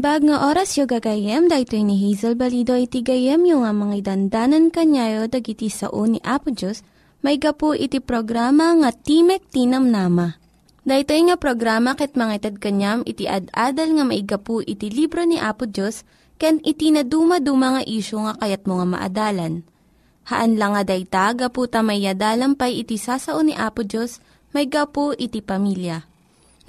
Naimbag nga oras yung gagayem, dahil ni Hazel Balido iti gayem yung nga mga dandanan kanyayo dagiti sao ni Apo Diyos, may gapu iti programa nga Timek Tinam Nama. Dahil nga programa ket mga itad kanyam iti ad-adal nga maigapu iti libro ni Apo Diyos, ken iti na dumaduma nga isyo nga kayat mo nga maadalan. Haan lang nga dayta, gapu tamay pay iti sasao ni Apo Diyos, may gapu iti pamilya.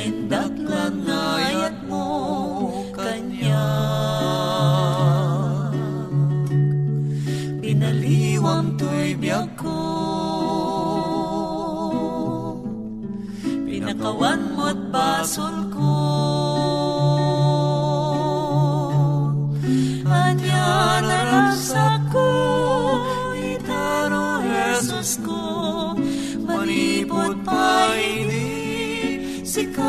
nindaklan ngayat mo kanya. Pinaliwang to'y biyag ko, pinakawan mo't basol ko. Anya naragsak ko, itaro Jesus ko,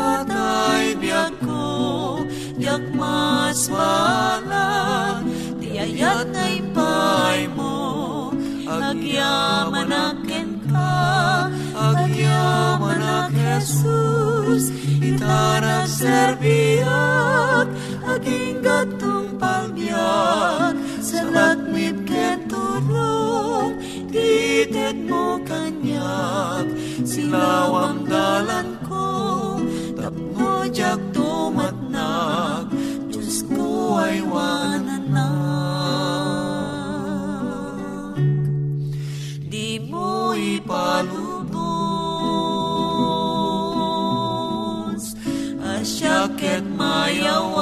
ini, sikat ay biyag ko, yak mas balang, di ayat na ipay mo, agyaman akin ka, agyaman ak Jesus, itarang serbiak, aging gatong palbiak, sa lakmit ken tulong, tited mo kanyak, silawang dalan ipalubos, asyaket mayawawan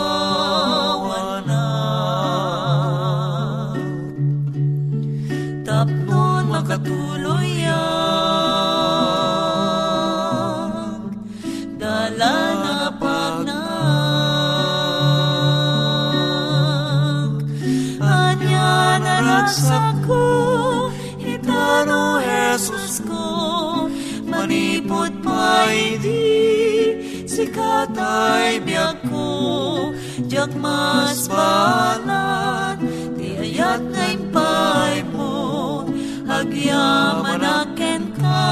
sikat ay biyag ko, diyak mas balan, di ayat na impay mo, agyaman aken ka,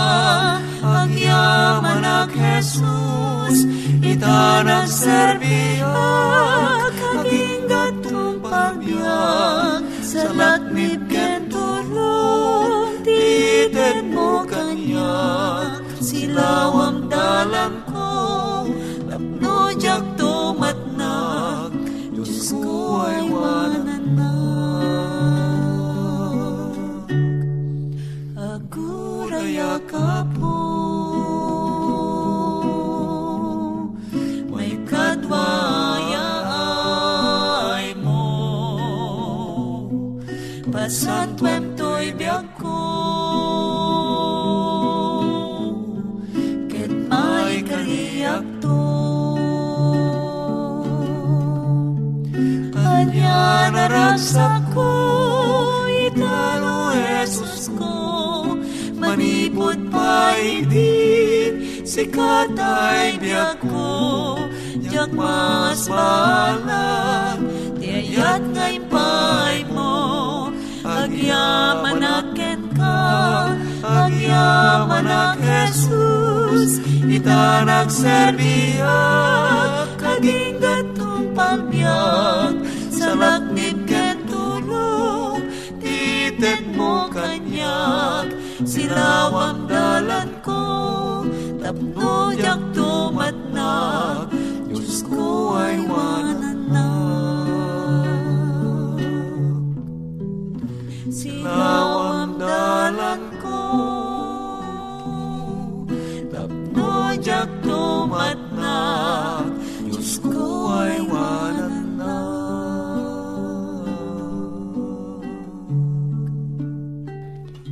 agyaman ak Jesus, itanang serbiak, din Sikat ay biyak ko Diyak mas balag Tiayat ngay pay mo. Agyaman aken ka Agyaman ak Jesus Ita nagserbiya Kaging gatong pagbiyak Sa laknit ken tulong Titet mo kanyak Silawang dalan Tapno jak tumat na Diyos ko ay mananak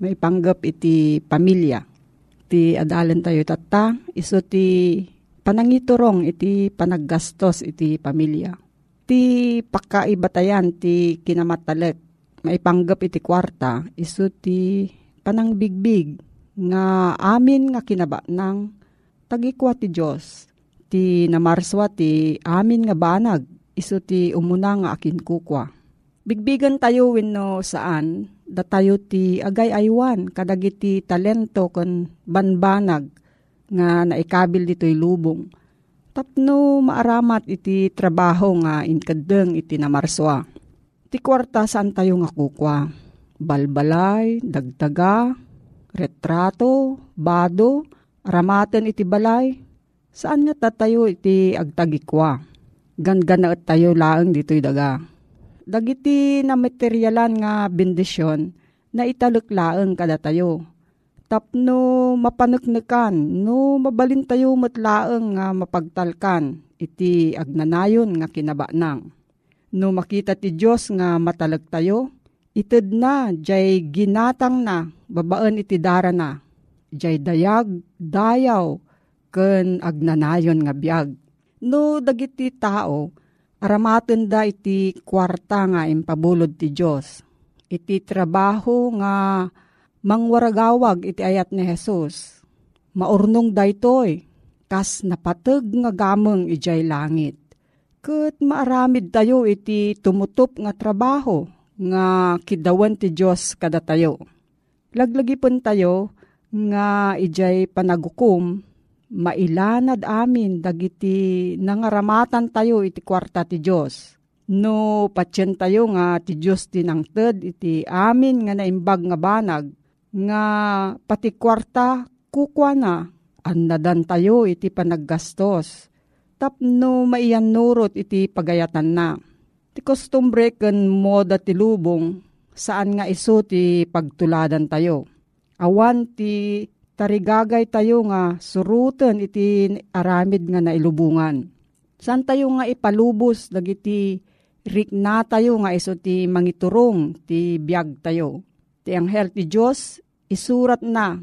maipanggap iti pamilya. Ti adalan tayo tata, iso ti panangiturong iti panaggastos iti pamilya. Ti pakaibatayan ti kinamatalek, maipanggap iti kwarta, iso ti panangbigbig nga amin nga kinaba ng tagikwa ti Diyos. Ti namarswa ti amin nga banag, iso ti umuna nga akin kukwa. Bigbigan tayo wenno saan, da tayo ti agay aywan, kadagiti talento kon banbanag, nga naikabil dito'y lubong. Tapno maaramat iti trabaho nga inkadeng iti namarswa. Ti kwarta saan tayo nga kukwa? Balbalay, dagdaga, retrato, bado, aramaten iti balay. Saan nga tatayo iti agtagikwa? Gangana at tayo laang dito'y daga. Dagiti na materyalan nga bendisyon na italuk laang kada tayo tapno mapaneknekan, no mabalin tayo matlaeng nga mapagtalkan, iti agnanayon nga kinabanang. No makita ti Diyos nga matalag tayo, ited na, jay ginatang na, babaan iti dara na, jay dayag, dayaw, ken agnanayon nga biyag. No dagiti tao, aramaten da iti kwarta nga impabulod ti Diyos. Iti trabaho nga mangwaragawag iti ayat ni Jesus. Maurnong daytoy, kas napateg nga gameng ijay langit. Kat maaramid tayo iti tumutup nga trabaho nga kidawan ti Diyos kada tayo. Laglagipon tayo nga ijay panagukom, mailanad amin dagiti nangaramatan tayo iti kwarta ti Diyos. No patsyen tayo nga ti Diyos tinangted iti amin nga naimbag nga banag, nga pati kwarta kukwa na annadan tayo iti panaggastos. Tapno maiyan nurot iti pagayatan na. Ti kostumbre ken moda ti lubong saan nga iso ti pagtuladan tayo. Awan ti tarigagay tayo nga suruten iti aramid nga nailubungan. Saan tayo nga ipalubos dagiti rikna tayo nga iso ti mangiturong ti biag tayo ti anghel ti Diyos isurat na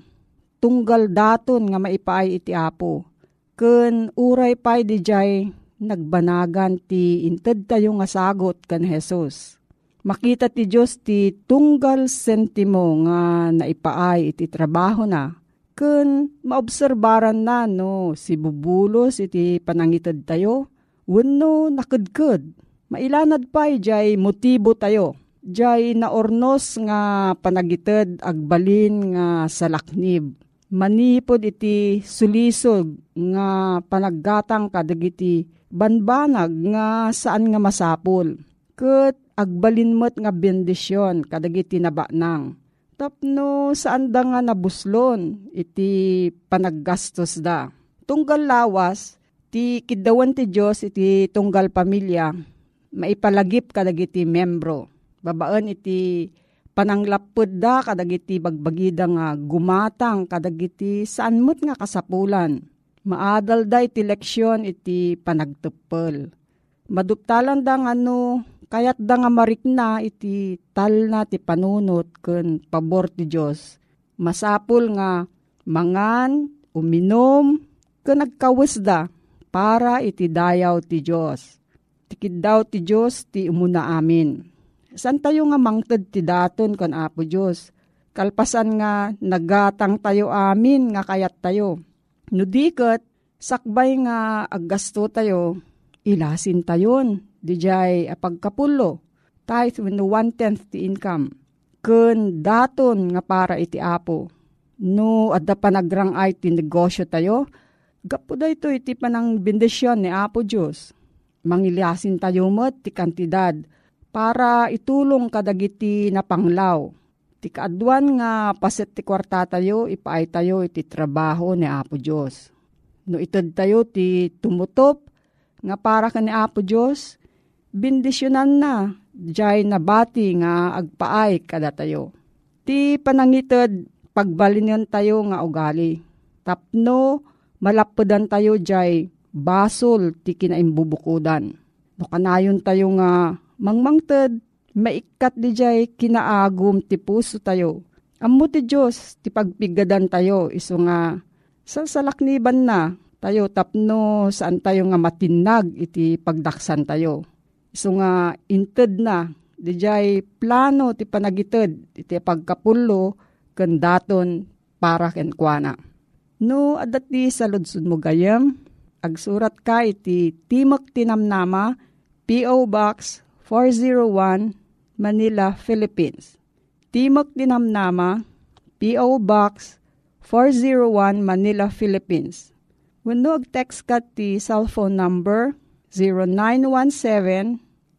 tunggal daton nga maipaay iti apo. Ken uray pay di jay nagbanagan ti inted tayo nga sagot kan Jesus. Makita ti Diyos ti tunggal sentimo nga naipaay iti trabaho na. Ken maobserbaran na no si bubulos iti panangited tayo. Wenno nakadkad. Mailanad pay jay motibo tayo Diyay naornos nga panagited agbalin nga salaknib. Manipod iti sulisog nga panaggatang kadagiti banbanag nga saan nga masapol. Kat agbalin mo't nga bendisyon kadagiti nabanang. Tapno saan da nga nabuslon iti panaggastos da. Tunggal lawas, ti kidawan ti Diyos iti tunggal pamilya, maipalagip kadagiti membro babaan iti pananglapod da kadagiti bagbagida nga gumatang kadagiti saan mo't nga kasapulan. Maadal da iti leksyon iti panagtupel. Maduptalan da nga ano, kayat da nga marikna iti tal na ti panunot ken pabor ti Diyos. Masapul nga mangan, uminom, ken nagkawis da para iti dayaw ti Diyos. Tikid daw ti Diyos ti umuna amin San tayo nga mangted ti daton kon Apo Diyos? Kalpasan nga nagatang tayo amin nga kayat tayo. No diket, sakbay nga aggasto tayo, ilasin tayon. Dijay apagkapulo. Tithe when one-tenth ti income. Kun daton nga para iti Apo. No, adda pa nagrang ay ti negosyo tayo, gapo da ito iti panang bendisyon ni Apo Diyos. Mangiliasin tayo mo ti kantidad para itulong kadagiti na panglaw. Ti kaadwan nga paset ti kwarta tayo, ipaay tayo iti trabaho ni Apo Diyos. No itad tayo ti tumutop, nga para ka ni Apo Diyos, bindisyonan na, jay nabati nga agpaay kada tayo. Ti panangitad, pagbalinyan tayo nga ugali. Tapno, malapodan tayo jay basol ti kinaimbubukudan. No kanayon tayo nga mangmangted, maikat di jay kinaagum ti puso tayo. Ammo ti Diyos, ti pagpigadan tayo, iso nga, sa salakniban na, tayo tapno saan tayo nga matinag iti pagdaksan tayo. Iso nga, inted na, di jay plano ti panagited, iti pagkapulo, ken daton para ken kuana. No, adat di sa ludsud mo gayam, agsurat ka iti Timok Tinamnama, P.O. Box 401 Manila, Philippines. Timok Dinamnama, P.O. Box 401 Manila, Philippines. When text ka ti cellphone number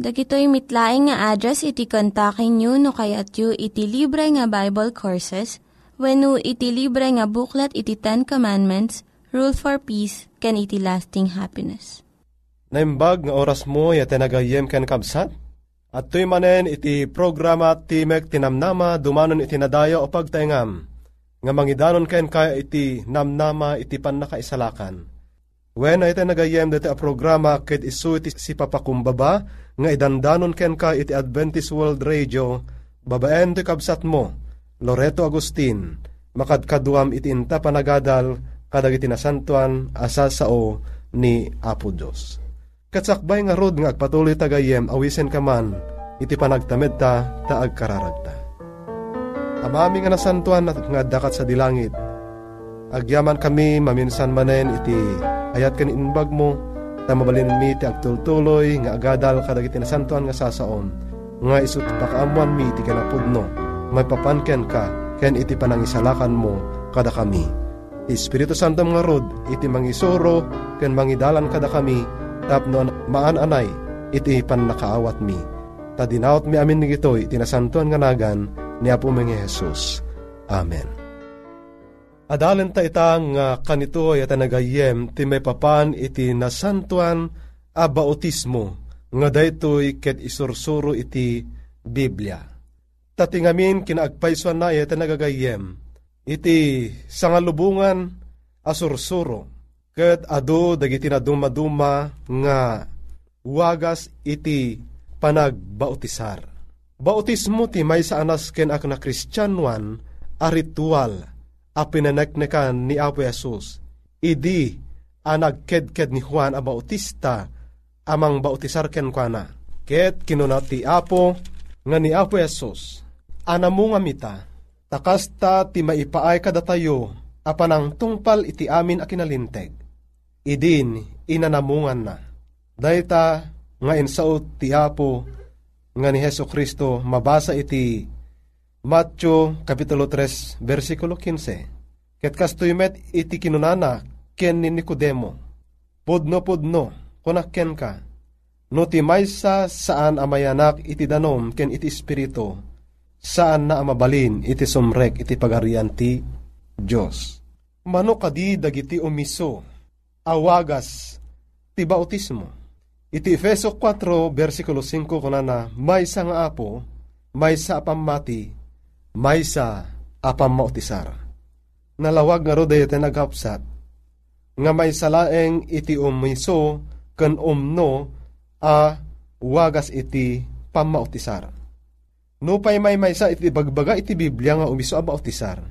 Dagitoy mitlaing nga address iti kontakin nyo no kayat yu iti libre nga Bible Courses when iti libre nga buklat iti Ten Commandments, Rule for Peace, can iti lasting happiness. Naimbag nga oras mo ya tenagayem ken kabsat? At tuy manen iti programa Timek Tinamnama dumanon iti nadaya o pagtaingam. Nga mangidanon ken kaya iti namnama iti panakaisalakan. When ay nagayem dati a programa ket isu iti si papakumbaba nga idandanon ken ka iti Adventist World Radio babaen ti kabsat mo Loreto Agustin makadkaduam iti inta panagadal kadag iti nasantuan asa sao ni Apo Dios. Katsakbay nga rod nga agpatuloy tagayem awisen ka man, iti panagtamed ta, ta agkararagta. Amami nga nasantuan at nga dakat sa dilangit. Agyaman kami maminsan manen iti ayat kan inbag mo, ta mabalin mi ti agtultuloy nga agadal kadag iti nasantuan nga sasaon. Nga isut pakaamuan mi iti kanapudno, may papanken ka, ken iti panangisalakan mo kada kami. Espiritu Santo nga rod, iti mangisoro, ken mangidalan kada kami, tapno maananay iti pan nakaawat mi. Ta dinawat mi amin ni iti tinasantuan nga nagan ni Apo mga Jesus. Amen. Adalan ta itang uh, kanito at nagayem ti may papan iti nasantuan a bautismo nga daytoy ket isursuro iti Biblia. Tatingamin kinaagpaysuan na iti nagagayem iti sangalubungan asursuro Ket ado dagiti na dumaduma nga wagas iti panagbautisar. Bautismo ti may sa anas ken ak na kristyanuan a ritual a pinaneknekan ni Apo Yesus. idi anag kedked ni Juan a Bautista amang bautisar ken kwa Ket kinuna ti Apo nga ni Apo Yesus anamo nga mita takasta ti maipaay kadatayo apanang tungpal iti amin a kinalinteg. Idin inanamungan na. Dayta nga insaot ti Apo nga ni Heso Kristo mabasa iti Matthew Kapitulo 3 versikulo 15. Ket kastoy met iti kinunana ken ni Nicodemo. Pudno pudno kunak ken ka. No ti maysa saan amayanak iti danom ken iti espiritu saan na amabalin iti sumrek iti pagarian ti Diyos. Mano kadi dagiti umiso awagas ti bautismo. Iti Efeso 4 versikulo 5 kunana maysa nga apo maysa apamati may sa apam mautisar. Nalawag nga roday iti nagkapsat, nga may salaeng iti umiso kan umno a wagas iti pamautisar. No pay may may sa iti bagbaga iti Biblia nga umiso a bautisar.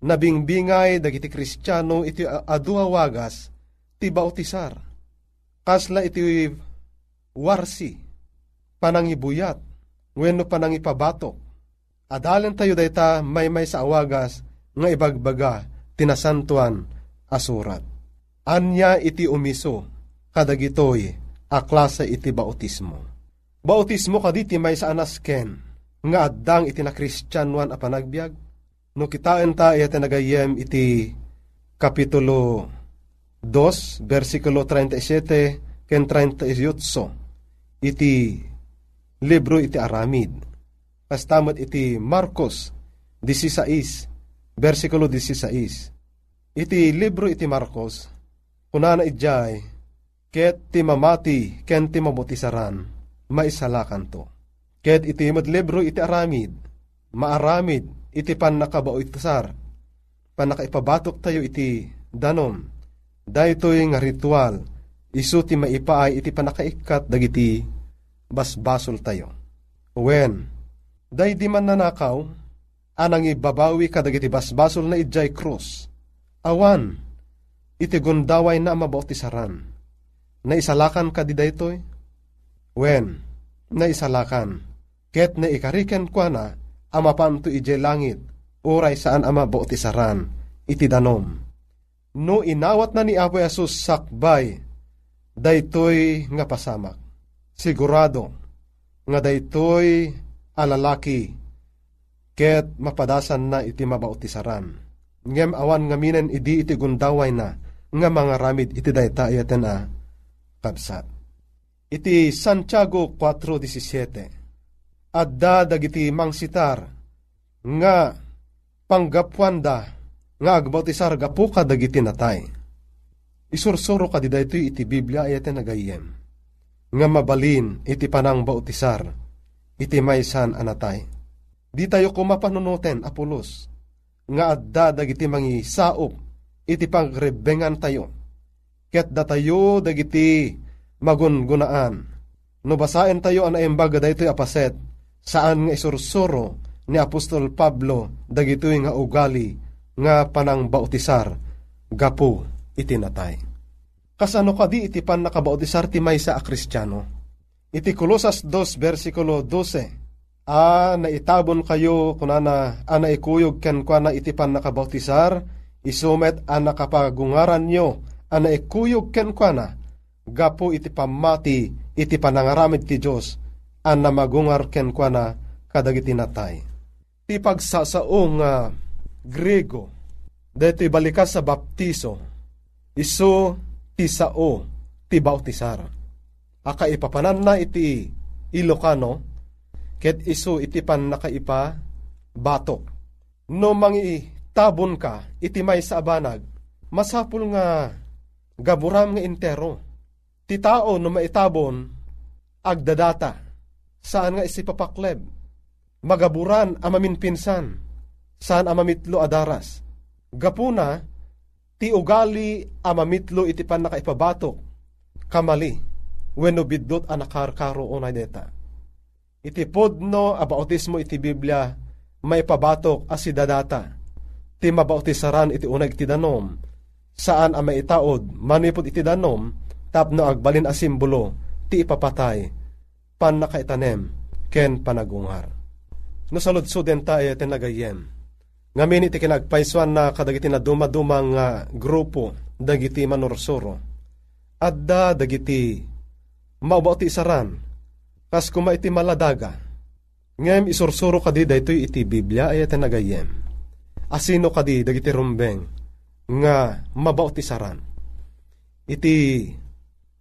Nabingbingay dagiti Kristiyano iti adua wagas ti bautisar. Kasla iti warsi, panangibuyat, wenno panangipabatok, Adalan tayo dayta may may sa awagas nga ibagbaga tinasantuan asurat. Anya iti umiso kadagitoy aklasa iti bautismo. Bautismo kaditi may sa anasken nga addang iti na kristyanuan a panagbiag. No kitaan ta iti nagayem iti kapitulo 2 versikulo 37 ken 38 iti libro iti Aramid Kastamot iti Marcos 16, versikulo 16. Iti libro iti Marcos, kunana ijay, ket ti mamati ken ti mabutisaran, maisalakan to. Ket iti libro iti aramid, maaramid iti pan nakabauitasar, pan nakaipabatok tayo iti danom, daytoy nga ritual, isu ti maipaay iti panakaikat dagiti basbasol tayo. When, Day di man nanakaw, anang ibabawi kadagiti basbasol na idjay krus. Awan, iti gundaway na mabautisaran. Na isalakan ka di daytoy? Wen, na isalakan. Ket na ikariken kwa na, amapanto ijay langit, uray saan ama bautisaran, iti danom. No inawat na ni Apo Asus sakbay, daytoy nga pasamak. Sigurado, nga daytoy alalaki, ket mapadasan na iti mabautisaran. Ngem awan nga minen idi iti gundaway na, nga mga ramid iti dayta ayaten a kabsat. Iti Santiago 4.17 Adda dagiti mangsitar nga panggapwanda nga agbautisar gapu ka dagiti natay. Isursuro ka di iti Biblia ayaten nagayem. Nga mabalin iti panang bautisar iti maysan anatay. Di tayo kumapanunuten, apulos, nga adda dagiti mangi saop, iti pagrebengan tayo. Ket datayo dagiti magungunaan. No tayo ang naimbaga daytoy apaset, saan nga isursuro ni Apostol Pablo dagitoy nga ugali nga panang bautisar, gapu iti natay. Kasano kadi iti pan nakabautisar ti maysa a kristyano? Iti Kolosas 2 versikulo 12. A naitabon kayo kunana a naikuyog ken kwa na iti pan nakabautisar, isumet a nakapagungaran nyo a naikuyog ken kwa na, gapo iti pamati iti panangaramid ti Diyos, a namagungar ken kwa na kadagiti natay. Ti pagsasao nga Grego, dito balikas sa baptiso, iso ti sao ti bautisar aka ipapanan na iti Ilocano, ket iso iti pan nakaipa batok. No mangi tabon ka, iti may sa abanag, masapul nga gaburam nga intero. Ti tao no maitabon, agdadata, saan nga isipapakleb, magaburan amamin pinsan, saan amamitlo adaras. Gapuna, ti ugali amamitlo iti pan nakaipabatok, kamali wenno biddot a nakarkaro unay deta. Iti podno a bautismo iti Biblia may pabatok a si dadata. Ti mabautisaran iti unag ti danom. saan ang maitaod manipod iti danom tapno agbalin a simbolo ti ipapatay pan nakaitanem ken panagungar. No saludsuden ta ay tinagayem. Ngamin iti kinagpaiswan na kadagiti na dumadumang nga grupo dagiti manursuro. Adda dagiti maubaw ti kas kuma iti maladaga. Ngem isursuro kadi daytoy iti Biblia ay tinagayem. Asino kadi dagiti rumbeng nga mabaw ti saran. Iti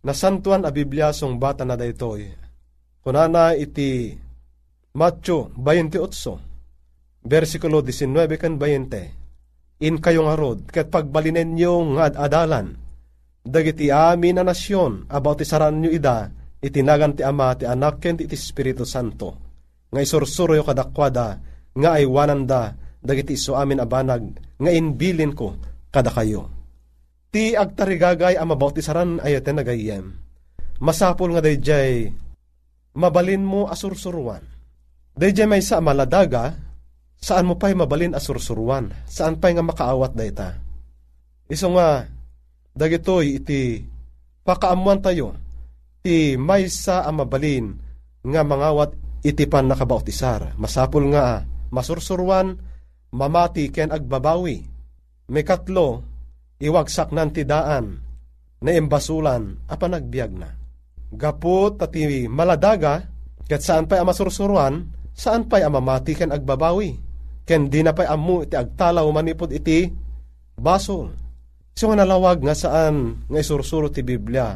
nasantuan a Biblia song bata na daytoy. Kunana iti Matthew 28, versikulo 19 kan 20. In kayong arod, kat pagbalinen nyo nga adalan, dagiti amin na nasyon, about isaran nyo ida, itinagan ti ama, ti anak, ken ti Espiritu Santo. Nga isursuro kadakwada, nga ay wananda, dagiti iso amin abanag, nga inbilin ko, kada kayo. Ti agtarigagay ang mabautisaran ayaten nagayem. Masapol nga dayjay, mabalin mo asursuruan. Dayjay may sa maladaga, saan mo pa'y mabalin asursuruan? Saan pa'y nga makaawat dayta? Iso nga, dagitoy iti pakaamuan tayo, ti may sa mabalin nga mangawat iti pan nakabautisar. Masapul nga, masursuruan, mamati ken agbabawi. May katlo, iwagsak nan ti daan, na imbasulan, apa nagbiag na. Gapot tati maladaga, ket saan pa'y amasursuruan, saan pa'y amamati ken agbabawi. Ken di na pa'y amu iti agtalaw manipod iti basol. So nalawag nga saan nga isursuro ti Biblia,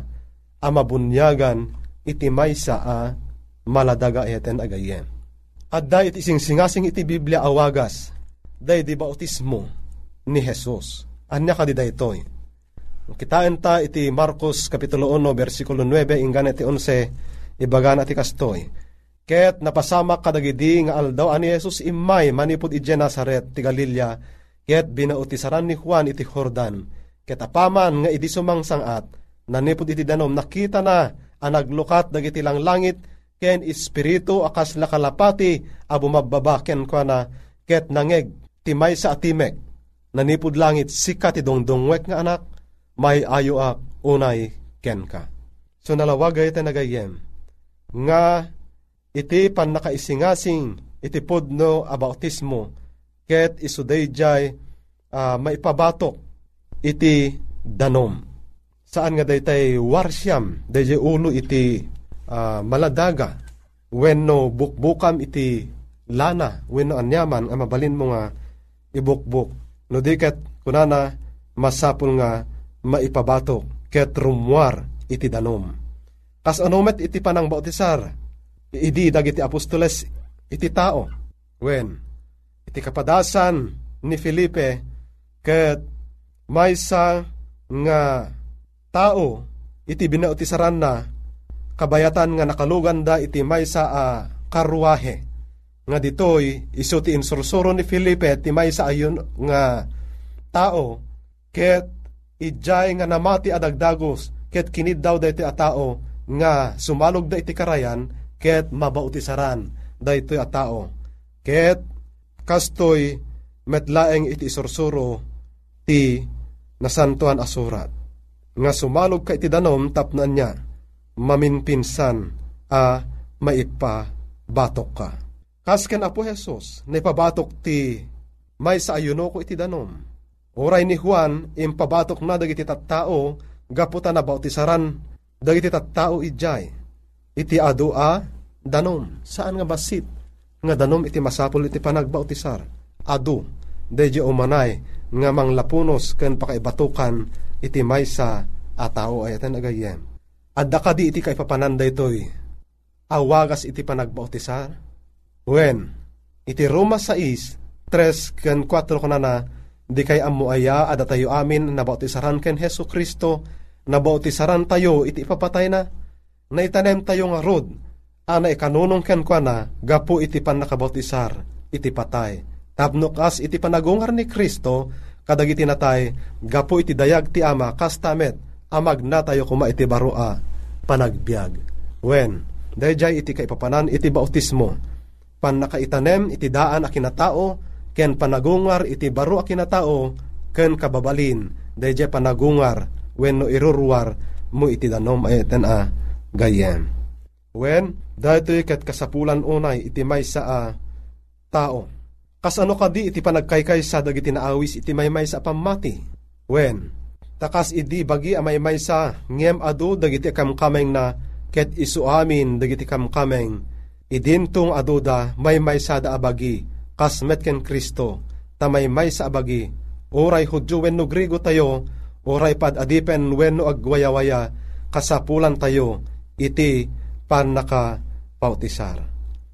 amabunyagan iti maysa a maladaga eten agayem. At da iti singsingasing iti Biblia awagas, day di bautismo ni Jesus. Anya ka di daytoy. Kitaan ta iti Marcos Kapitulo 1, versikulo 9, inggan iti 11, ibagan ati kastoy. Ket napasama kadagidi nga aldaw ani Jesus imay manipod iti Nazaret ti Galilea, ket binautisaran ni Juan iti Jordan. Ket apaman nga idi sumangsangat, nanipod iti danom nakita na ang naglukat dagiti lang langit, ken espiritu akas lakalapati a bumababa ken kwa na ket nangeg timay sa atimek nanipod langit sika ti dongdongwek nga anak may ayo ak unay ken ka. So nalawagay iti nagayem nga iti pan nakaisingasing iti podno a bautismo ket isudayjay uh, maipabatok iti danom. Saan nga daytay warsyam dayjay ulo iti uh, maladaga. Wenno bukbukam iti lana wenno anyaman ang mabalin mo nga ibukbuk. No diket kunana masapul nga maipabatok ket rumwar iti danom. Kas anomet iti panang bautisar idi dagiti apostoles iti tao. Wen iti kapadasan ni Felipe ket maysa nga tao iti binautisaran na kabayatan nga nakalugan da iti maysa a karwahe. Nga ditoy iso ti insursuro ni Felipe ti maysa ayon nga tao ket ijay nga namati adagdagos ket kinid daw da iti a tao nga sumalog da iti karayan ket mabautisaran da iti a tao. Ket kastoy metlaeng iti isursuro ti nasantuan asurat nga sumalog ka iti danom tapnan niya maminpinsan a maipa batok ka. Kasken apo Jesus, naipabatok ti may sa ayuno ko iti danom. Oray ni Juan, impabatok na dagiti tattao, gaputa na bautisaran, dagiti tattao ijay. Iti adua, danom. Saan nga basit? Nga danom iti masapol iti panagbautisar. Adu, deje umanay, nga manglapunos ken pakaibatukan iti maysa a tao ayatan agayem. Adda ka di iti kay papananda itoy. Awagas iti panagbautisar. When, iti Roma 6, 3 ken 4 kanana, di kay amuaya ada tayo amin nabautisaran ken Heso Kristo, nabautisaran tayo iti ipapatay na, naitanem tayo nga rod, ana ikanunong ken kwa na, gapu iti pan nakabautisar, iti patay. Tapno kas iti panagungar ni Kristo, kadagiti natay, gapu iti dayag ti ama, kastamet, amag na tayo kuma iti baroa, panagbiag. When, dayjay iti kaipapanan iti bautismo, pan nakaitanem iti daan a kinatao, ken panagungar iti baro a kinatao, ken kababalin, Dayjay panagungar wenno iruruar mo iti danom ayeten a gayem. Wen, daytoy ket kasapulan unay iti may sa a tao. Kasano kadi iti panagkaykay sa dagiti naawis iti may may sa pamati. Wen, takas idi bagi amay may sa ngem adu dagiti kamkameng na ket isu amin dagiti kamkameng idintong aduda may may sa da abagi kas metken Kristo ta may may sa abagi oray hudyo wenno grigo tayo oray pad adipen wenno agwayawaya kasapulan tayo iti pan naka pautisar.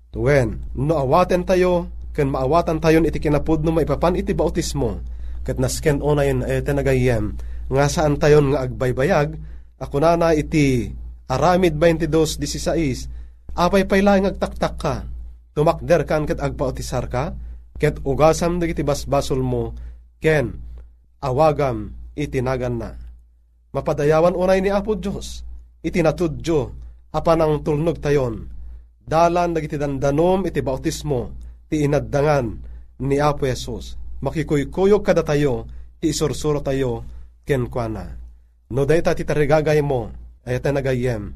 Wen, no awaten tayo, ken maawatan tayon iti kinapud no maipapan iti bautismo, ket nasken onayen ete nagayem, nga saan tayon nga agbaybayag, ako na na iti aramid 22.16, apay paylaing agtaktak ka, tumakder kan ket agpautisar ka, ket ugasam dagiti basbasol mo, ken awagam itinagan na. Mapadayawan unay ni Apo Diyos, itinatudyo, apan ang tulnog tayon, dalan dagiti dandanom iti bautismo, ti inaddangan ni Apo Yesus. Makikuykuyog kada tayo, ti isursuro tayo, ken kuana. No day ta ti tarigagay mo, ay ta nagayem,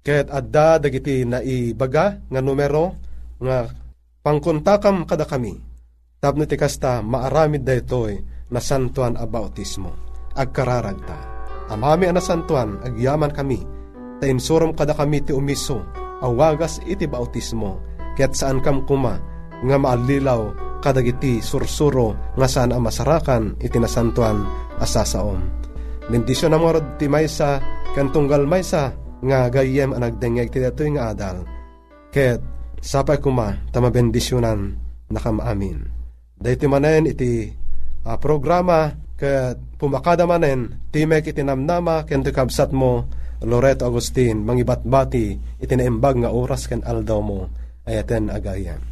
ket adda dagiti naibaga nga numero, nga pangkontakam kada kami. Tapno ti kasta maaramid daytoy na santuan a bautismo. Agkararagta. Amami ana santuan, agyaman kami, ta insurom kada kami ti umiso, awagas iti bautismo, ket saan kam kuma, nga maalilaw kadagiti sursuro nga saan ang masarakan iti nasantuan asasaom. Bendisyon na mga ti maysa, kantunggal maysa, nga gayem ang nagdengeg ti datoy nga adal. Ket, sapay kuma, tama bendisyonan, nakamamin. Dahiti manen iti uh, programa, ket pumakada manen, timek iti namnama, kento kabsat mo, Loreto Agustin, mangibatbati, itinaimbag nga oras ken aldaw mo, ayaten agayan.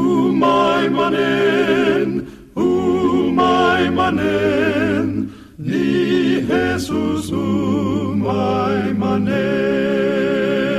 manen, umay manen, ni Jesus umay manen.